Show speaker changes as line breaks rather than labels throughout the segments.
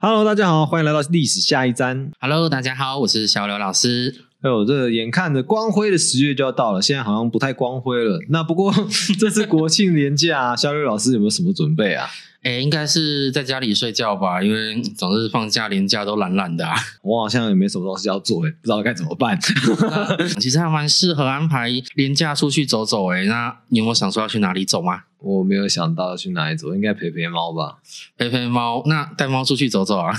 Hello，大家好，欢迎来到历史下一站。
Hello，大家好，我是小刘老师。
哎呦，这个眼看着光辉的十月就要到了，现在好像不太光辉了。那不过 这次国庆连假，肖瑞老师有没有什么准备啊？
诶，应该是在家里睡觉吧，因为总是放假连假都懒懒的、啊。
我好像也没什么东西要做，哎，不知道该怎么办。
其实还蛮适合安排连假出去走走。诶，那你有没有想说要去哪里走吗？
我没有想到要去哪里走，应该陪陪猫吧。
陪陪猫，那带猫出去走走啊？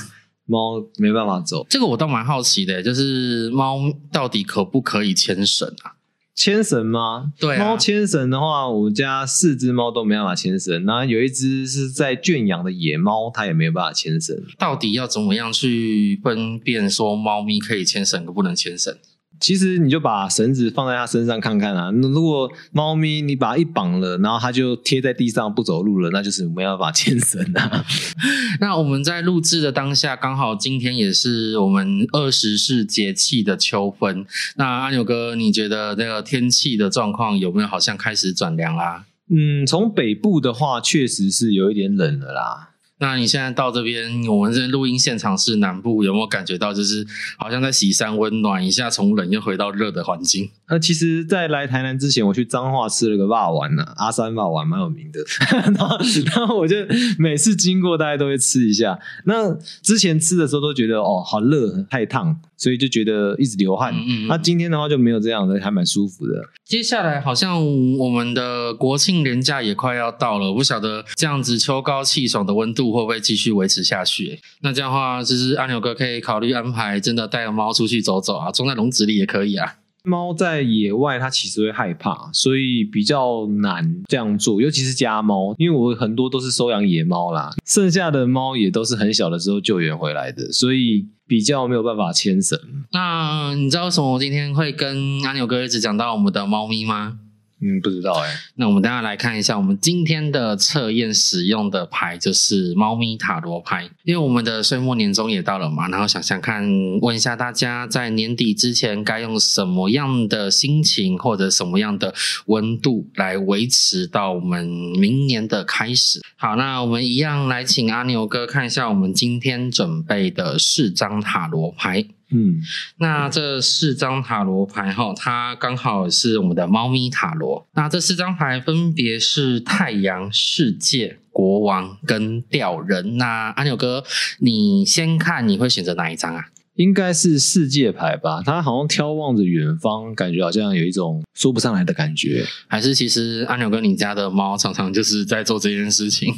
猫没办法走，
这个我倒蛮好奇的，就是猫到底可不可以牵绳啊？
牵绳吗？
对啊
猫牵绳的话，我家四只猫都没办法牵绳，然后有一只是在圈养的野猫，它也没有办法牵绳。
到底要怎么样去分辨说猫咪可以牵绳可不能牵绳？
其实你就把绳子放在它身上看看啊。那如果猫咪你把它一绑了，然后它就贴在地上不走路了，那就是没办法牵绳啊。
那我们在录制的当下，刚好今天也是我们二十四节气的秋分。那阿牛哥，你觉得那个天气的状况有没有好像开始转凉啦？
嗯，从北部的话，确实是有一点冷了啦。
那你现在到这边，我们这录音现场是南部，有没有感觉到就是好像在洗山温暖一下，从冷又回到热的环境？
那其实，在来台南之前，我去彰化吃了个霸丸呢、阿三霸丸蛮有名的。然后，然后我就每次经过，大家都会吃一下。那之前吃的时候都觉得哦，好热，太烫，所以就觉得一直流汗。
嗯
那今天的话就没有这样的，还蛮舒服的。
接下来好像我们的国庆连假也快要到了，不晓得这样子秋高气爽的温度会不会继续维持下去？那这样的话，就是阿牛哥可以考虑安排真的带个猫出去走走啊，装在笼子里也可以啊。
猫在野外，它其实会害怕，所以比较难这样做，尤其是家猫，因为我很多都是收养野猫啦，剩下的猫也都是很小的时候救援回来的，所以比较没有办法牵绳。
那你知道为什么我今天会跟阿牛哥一直讲到我们的猫咪吗？
嗯，不知道哎、
那我们等一下来看一下，我们今天的测验使用的牌就是猫咪塔罗牌，因为我们的岁末年终也到了嘛，然后想想看，问一下大家在年底之前该用什么样的心情或者什么样的温度来维持到我们明年的开始。好，那我们一样来请阿牛哥看一下我们今天准备的四张塔罗牌。
嗯，
那这四张塔罗牌哈，它刚好是我们的猫咪塔罗。那这四张牌分别是太阳、世界、国王跟吊人。那阿牛哥，你先看，你会选择哪一张啊？
应该是世界牌吧，它好像眺望着远方，感觉好像有一种说不上来的感觉。
还是其实阿牛哥你家的猫常常就是在做这件事情？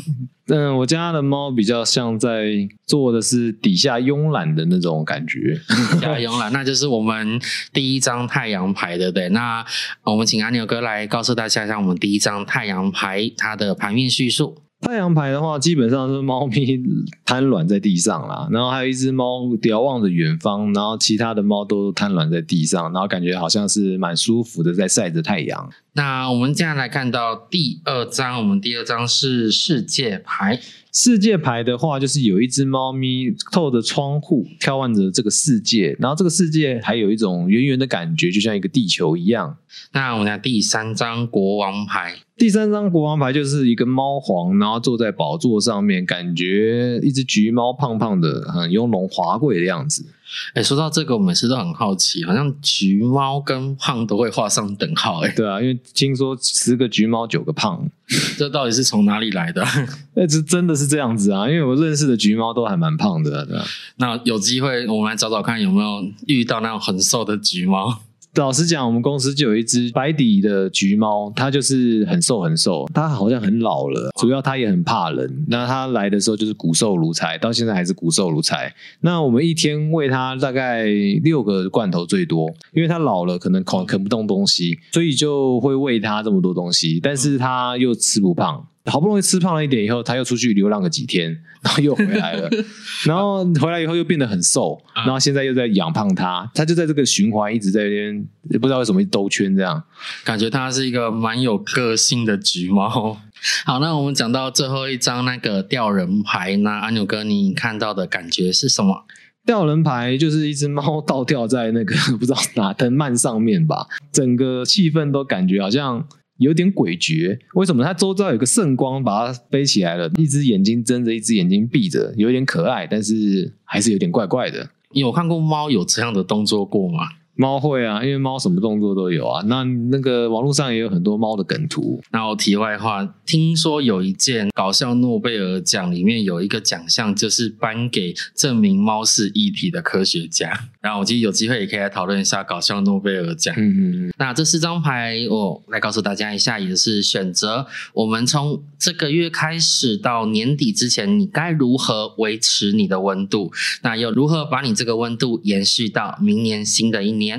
嗯，我家的猫比较像在做的是底下慵懒的那种感觉。
加油啦！那就是我们第一张太阳牌，对不对？那我们请阿牛哥来告诉大家一下，我们第一张太阳牌它的牌面叙述。
太阳牌的话，基本上是猫咪瘫软在地上啦，然后还有一只猫瞭望着远方，然后其他的猫都瘫软在地上，然后感觉好像是蛮舒服的，在晒着太阳。
那我们接下来看到第二张，我们第二张是世界牌。
世界牌的话，就是有一只猫咪透着窗户眺望着这个世界，然后这个世界还有一种圆圆的感觉，就像一个地球一样。
那我们看第三张国王牌，
第三张国王牌就是一个猫皇，然后坐在宝座上面，感觉一只橘猫胖胖的，很雍容华贵的样子。
哎，说到这个，我每次都很好奇，好像橘猫跟胖都会画上等号，哎，
对啊，因为听说十个橘猫九个胖，
这到底是从哪里来的？
那 这真的是这样子啊？因为我认识的橘猫都还蛮胖的、啊，对吧、
那有机会我们来找找看有没有遇到那种很瘦的橘猫。
老实讲，我们公司就有一只白底的橘猫，它就是很瘦很瘦，它好像很老了，主要它也很怕人。那它来的时候就是骨瘦如柴，到现在还是骨瘦如柴。那我们一天喂它大概六个罐头最多，因为它老了，可能啃啃不动东西，所以就会喂它这么多东西，但是它又吃不胖。好不容易吃胖了一点以后，他又出去流浪了几天，然后又回来了，然后回来以后又变得很瘦，然后现在又在养胖它，它就在这个循环一直在那边，也不知道为什么兜圈这样。
感觉它是一个蛮有个性的橘猫。好，那我们讲到最后一张那个吊人牌，那阿牛哥你看到的感觉是什么？
吊人牌就是一只猫倒吊在那个 不知道哪藤蔓上面吧，整个气氛都感觉好像有点诡谲。为什么？它周遭有个圣光把它飞起来了，一只眼睛睁着，一只眼睛闭着，有点可爱，但是还是有点怪怪的。
你有看过猫有这样的动作过吗？
猫会啊，因为猫什么动作都有啊。那那个网络上也有很多猫的梗图。
那我题外话，听说有一件搞笑诺贝尔奖，里面有一个奖项就是颁给证明猫是一体的科学家。然后我其实有机会也可以来讨论一下搞笑诺贝尔奖。
嗯嗯嗯。
那这四张牌，我来告诉大家一下，也是选择我们从这个月开始到年底之前，你该如何维持你的温度？那又如何把你这个温度延续到明年新的一年？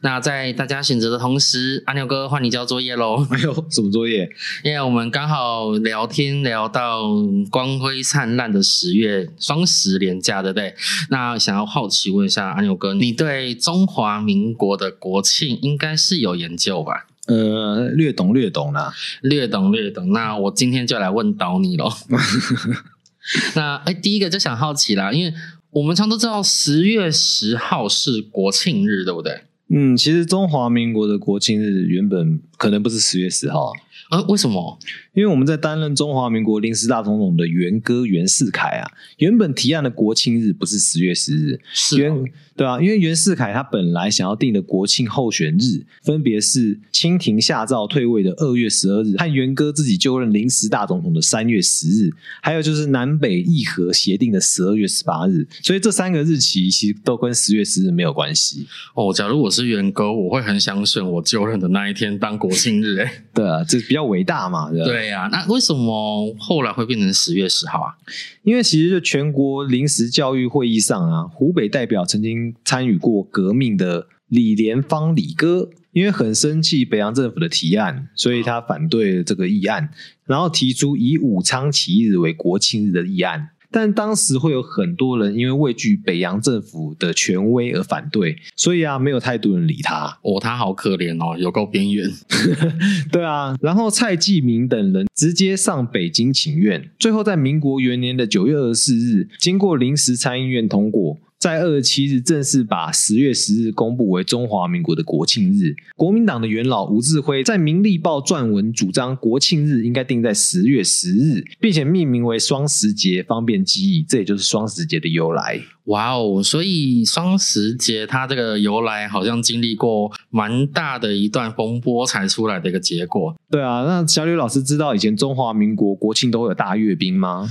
那在大家选择的同时，阿牛哥换你交作业喽！
哎呦，什么作业？
因为我们刚好聊天聊到光辉灿烂的十月双十连假，对不对？那想要好奇问一下阿牛哥，你对中华民国的国庆应该是有研究吧？
呃，略懂略懂啦，
略懂略懂。那我今天就来问倒你喽。那哎，第一个就想好奇啦，因为。我们常都知道十月十号是国庆日，对不对？
嗯，其实中华民国的国庆日原本可能不是十月十号
啊？为什么？
因为我们在担任中华民国临时大总统的元哥袁世凯啊，原本提案的国庆日不是十月十日，
是
元对啊，因为袁世凯他本来想要定的国庆候选日，分别是清廷下诏退位的二月十二日，和元哥自己就任临时大总统的三月十日，还有就是南北议和协定的十二月十八日，所以这三个日期其实都跟十月十日没有关系。
哦，假如我是元哥，我会很想选我就任的那一天当国庆日，哎，
对啊，这比较伟大嘛，对
对呀，那为什么后来会变成十月十号啊？
因为其实就全国临时教育会议上啊，湖北代表曾经。参与过革命的李连芳李哥，因为很生气北洋政府的提案，所以他反对这个议案，然后提出以武昌起义日为国庆日的议案。但当时会有很多人因为畏惧北洋政府的权威而反对，所以啊，没有太多人理他。
哦，他好可怜哦，有够边缘。
对啊，然后蔡继明等人直接上北京请愿，最后在民国元年的九月二十四日，经过临时参议院通过。在二十七日正式把十月十日公布为中华民国的国庆日。国民党的元老吴志辉在《民立报》撰文，主张国庆日应该定在十月十日，并且命名为双十节，方便记忆。这也就是双十节的由来。
哇哦！所以双十节它这个由来好像经历过蛮大的一段风波才出来的一个结果。
对啊，那小吕老师知道以前中华民国国庆都会有大阅兵吗？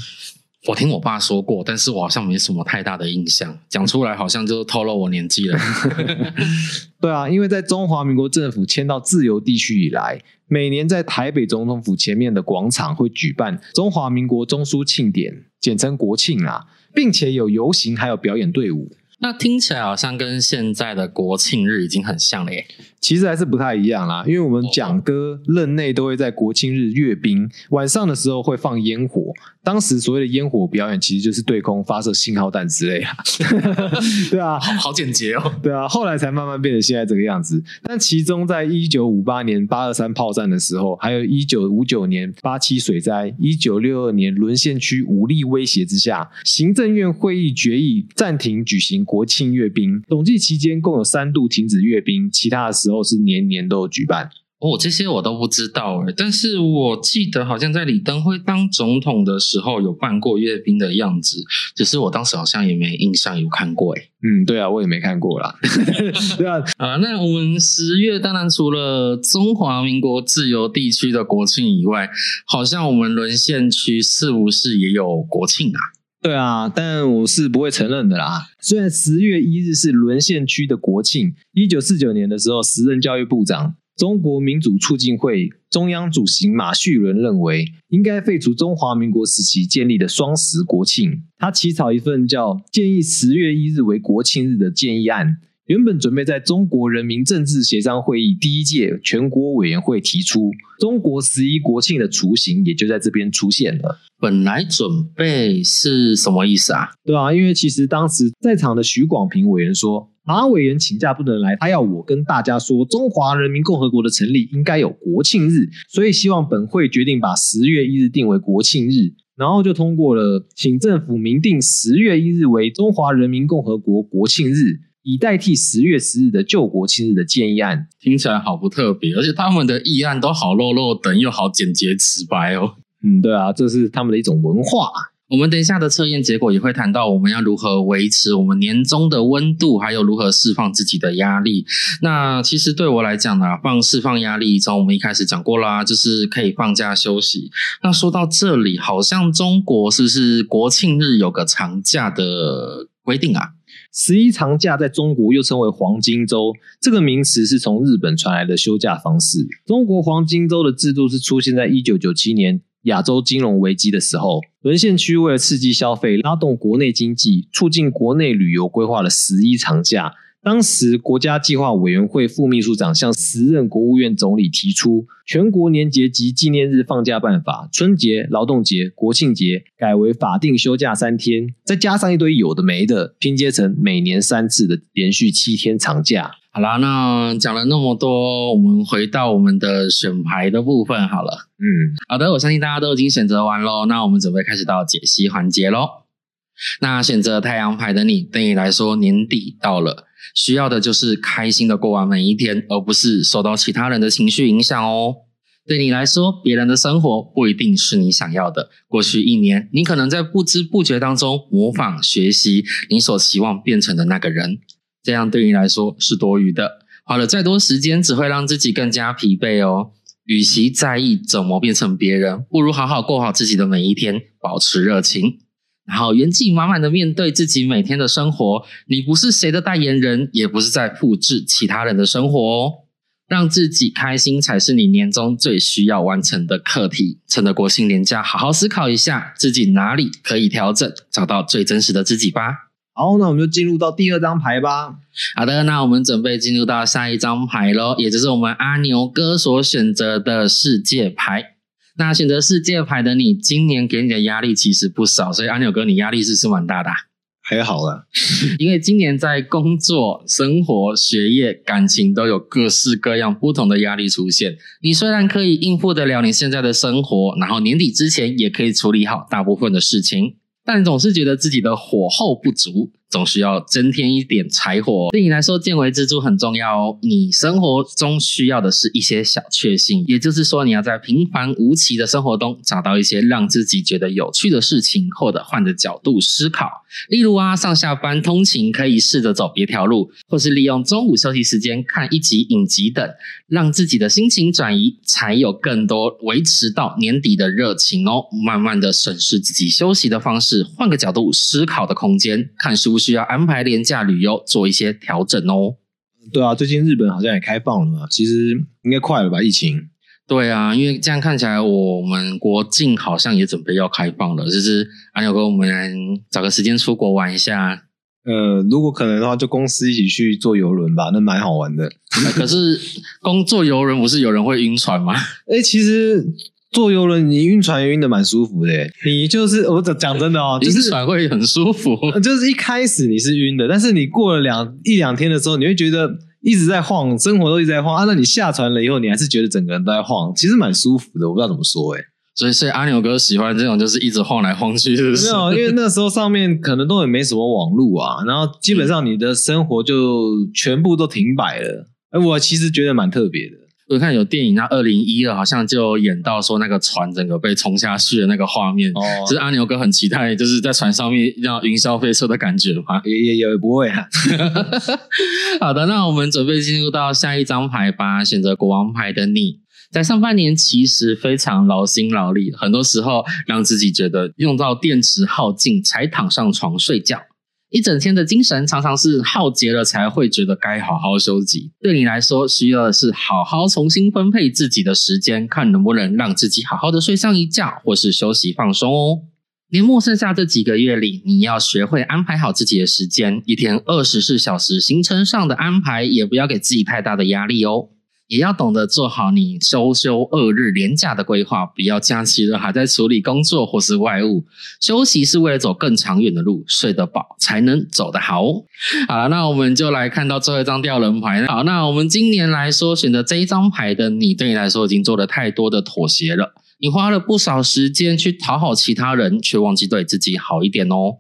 我听我爸说过，但是我好像没什么太大的印象，讲出来好像就透露我年纪了。
对啊，因为在中华民国政府迁到自由地区以来，每年在台北总统府前面的广场会举办中华民国中枢庆典，简称国庆啊，并且有游行，还有表演队伍。
那听起来好像跟现在的国庆日已经很像了耶。
其实还是不太一样啦，因为我们蒋哥任内都会在国庆日阅兵，晚上的时候会放烟火。当时所谓的烟火表演，其实就是对空发射信号弹之类啊。对啊，
好简洁哦。
对啊，后来才慢慢变成现在这个样子。但其中在一九五八年八二三炮战的时候，还有一九五九年八七水灾，一九六二年沦陷区武力威胁之下，行政院会议决议暂停举行国庆阅兵。统计期间共有三度停止阅兵，其他的时候是年年都有举办。
哦，这些我都不知道哎，但是我记得好像在李登辉当总统的时候有办过阅兵的样子，只是我当时好像也没印象有看过哎。
嗯，对啊，我也没看过啦。对啊，
啊，那我们十月当然除了中华民国自由地区的国庆以外，好像我们沦陷区是不是也有国庆啊？
对啊，但我是不会承认的啦。虽然十月一日是沦陷区的国庆，一九四九年的时候，时任教育部长。中国民主促进会中央主席马叙伦认为，应该废除中华民国时期建立的双十国庆。他起草一份叫“建议十月一日为国庆日”的建议案，原本准备在中国人民政治协商会议第一届全国委员会提出，中国十一国庆的雏形也就在这边出现了。
本来准备是什么意思啊？
对啊，因为其实当时在场的徐广平委员说。马委员请假不能来，他要我跟大家说，中华人民共和国的成立应该有国庆日，所以希望本会决定把十月一日定为国庆日，然后就通过了，请政府明定十月一日为中华人民共和国国庆日。以代替十月十日的救国庆日的建议案。
听起来好不特别，而且他们的议案都好肉肉等又好简洁直白哦。
嗯，对啊，这是他们的一种文化。
我们等一下的测验结果也会谈到我们要如何维持我们年终的温度，还有如何释放自己的压力。那其实对我来讲呢，放释放压力，从我们一开始讲过啦，就是可以放假休息。那说到这里，好像中国是不是国庆日有个长假的规定啊？
十一长假在中国又称为黄金周，这个名词是从日本传来的休假方式。中国黄金周的制度是出现在一九九七年。亚洲金融危机的时候，沦陷区为了刺激消费、拉动国内经济、促进国内旅游，规划了十一长假。当时国家计划委员会副秘书长向时任国务院总理提出，全国年节及纪念日放假办法，春节、劳动节、国庆节改为法定休假三天，再加上一堆有的没的，拼接成每年三次的连续七天长假。
好啦，那讲了那么多，我们回到我们的选牌的部分好了。
嗯，
好的，我相信大家都已经选择完喽。那我们准备开始到解析环节喽。那选择太阳牌的你，对你来说年底到了，需要的就是开心的过完每一天，而不是受到其他人的情绪影响哦。对你来说，别人的生活不一定是你想要的。过去一年，你可能在不知不觉当中模仿学习你所希望变成的那个人。这样对你来说是多余的，花了再多时间只会让自己更加疲惫哦。与其在意怎么变成别人，不如好好过好自己的每一天，保持热情，然后元气满满的面对自己每天的生活。你不是谁的代言人，也不是在复制其他人的生活哦。让自己开心才是你年终最需要完成的课题。趁着国庆年假，好好思考一下自己哪里可以调整，找到最真实的自己吧。
好，那我们就进入到第二张牌吧。
好的，那我们准备进入到下一张牌喽，也就是我们阿牛哥所选择的世界牌。那选择世界牌的你，今年给你的压力其实不少，所以阿牛哥你压力是是蛮大的。
还好啦，
因为今年在工作、生活、学业、感情都有各式各样不同的压力出现。你虽然可以应付得了你现在的生活，然后年底之前也可以处理好大部分的事情。但总是觉得自己的火候不足，总需要增添一点柴火。对你来说，见微知著很重要哦。你生活中需要的是一些小确幸，也就是说，你要在平凡无奇的生活中找到一些让自己觉得有趣的事情，或者换个角度思考。例如啊，上下班通勤可以试着走别条路，或是利用中午休息时间看一集影集等，让自己的心情转移，才有更多维持到年底的热情哦。慢慢的审视自己休息的方式，换个角度思考的空间，看书不需要安排廉价旅游，做一些调整哦。
对啊，最近日本好像也开放了嘛，其实应该快了吧？疫情。
对啊，因为这样看起来，我们国境好像也准备要开放了。就是阿牛哥，我们找个时间出国玩一下。
呃，如果可能的话，就公司一起去坐游轮吧，那蛮好玩的。
可是，工坐游轮不是有人会晕船吗？
哎，其实坐游轮你晕船晕的蛮舒服的。你就是我讲讲真的哦，
晕船会很舒服。
就是一开始你是晕的，但是你过了两一两天的时候，你会觉得。一直在晃，生活都一直在晃啊！那你下船了以后，你还是觉得整个人都在晃，其实蛮舒服的。我不知道怎么说，哎，
所以所以阿牛哥喜欢这种就是一直晃来晃去，是不是？
没有，因为那时候上面可能都也没什么网路啊，然后基本上你的生活就全部都停摆了。哎，我其实觉得蛮特别的。
我看有电影，那二零一二好像就演到说那个船整个被冲下去的那个画面，是阿牛哥很期待，就是在船上面让云霄飞车的感觉吗？
也也也不会啊。
好的，那我们准备进入到下一张牌吧。选择国王牌的你，在上半年其实非常劳心劳力，很多时候让自己觉得用到电池耗尽才躺上床睡觉。一整天的精神常常是耗竭了，才会觉得该好好休息。对你来说，需要的是好好重新分配自己的时间，看能不能让自己好好的睡上一觉，或是休息放松哦。年末剩下这几个月里，你要学会安排好自己的时间，一天二十四小时行程上的安排，也不要给自己太大的压力哦。也要懂得做好你周休二日连假的规划，不要假期了还在处理工作或是外务。休息是为了走更长远的路，睡得饱才能走得好。好了，那我们就来看到最后一张吊人牌。好，那我们今年来说，选择这一张牌的你，对你来说已经做了太多的妥协了。你花了不少时间去讨好其他人，却忘记对自己好一点哦。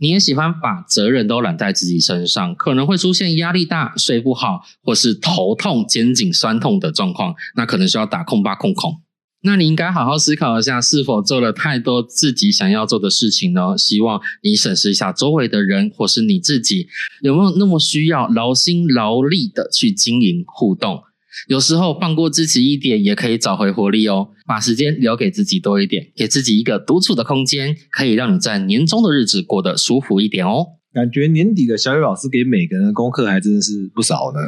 你也喜欢把责任都揽在自己身上，可能会出现压力大、睡不好，或是头痛、肩颈酸痛的状况，那可能需要打控八控控。那你应该好好思考一下，是否做了太多自己想要做的事情呢？希望你审视一下周围的人或是你自己，有没有那么需要劳心劳力的去经营互动？有时候放过自己一点，也可以找回活力哦。把时间留给自己多一点，给自己一个独处的空间，可以让你在年终的日子过得舒服一点哦。
感觉年底的小雨老师给每个人的功课还真的是不少呢。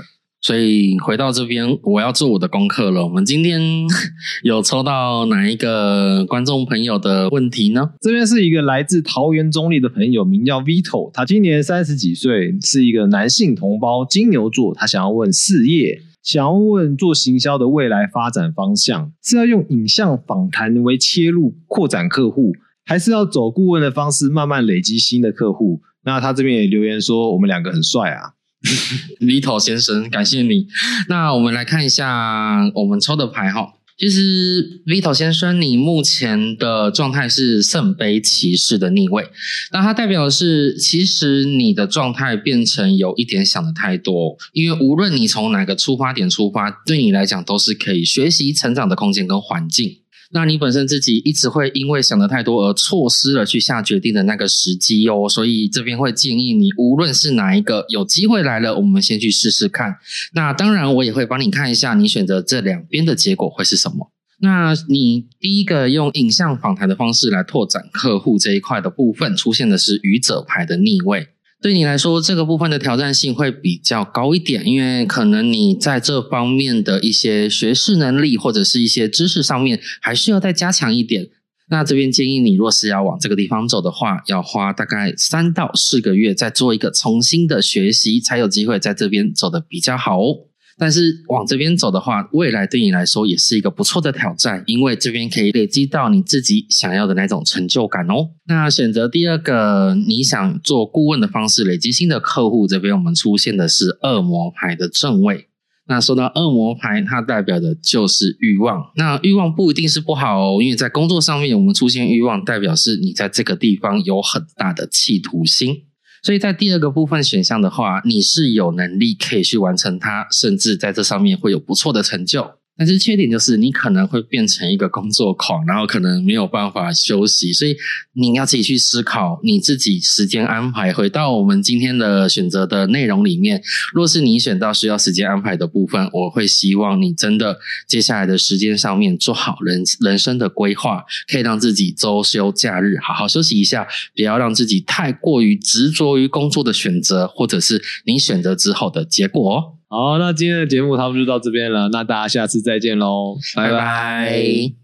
所以回到这边，我要做我的功课了。我们今天 有抽到哪一个观众朋友的问题呢？
这边是一个来自桃园中立的朋友，名叫 Vito，他今年三十几岁，是一个男性同胞，金牛座。他想要问事业，想要问做行销的未来发展方向，是要用影像访谈为切入扩展客户，还是要走顾问的方式慢慢累积新的客户？那他这边也留言说，我们两个很帅啊。
李头先生，感谢你。那我们来看一下我们抽的牌哈。其实 Vito 先生，你目前的状态是圣杯骑士的逆位，那它代表的是，其实你的状态变成有一点想的太多。因为无论你从哪个出发点出发，对你来讲都是可以学习成长的空间跟环境。那你本身自己一直会因为想的太多而错失了去下决定的那个时机哦，所以这边会建议你，无论是哪一个有机会来了，我们先去试试看。那当然，我也会帮你看一下，你选择这两边的结果会是什么。那你第一个用影像访谈的方式来拓展客户这一块的部分，出现的是愚者牌的逆位。对你来说，这个部分的挑战性会比较高一点，因为可能你在这方面的一些学识能力或者是一些知识上面，还需要再加强一点。那这边建议你，若是要往这个地方走的话，要花大概三到四个月，再做一个重新的学习，才有机会在这边走的比较好哦。但是往这边走的话，未来对你来说也是一个不错的挑战，因为这边可以累积到你自己想要的那种成就感哦。那选择第二个，你想做顾问的方式累积新的客户，这边我们出现的是恶魔牌的正位。那说到恶魔牌，它代表的就是欲望。那欲望不一定是不好哦，因为在工作上面我们出现欲望，代表是你在这个地方有很大的企图心。所以在第二个部分选项的话，你是有能力可以去完成它，甚至在这上面会有不错的成就。但是缺点就是你可能会变成一个工作狂，然后可能没有办法休息，所以你要自己去思考你自己时间安排。回到我们今天的选择的内容里面，若是你选到需要时间安排的部分，我会希望你真的接下来的时间上面做好人人生的规划，可以让自己周休假日好好休息一下，不要让自己太过于执着于工作的选择，或者是你选择之后的结果。
好，那今天的节目差不多就到这边了，那大家下次再见喽，拜拜。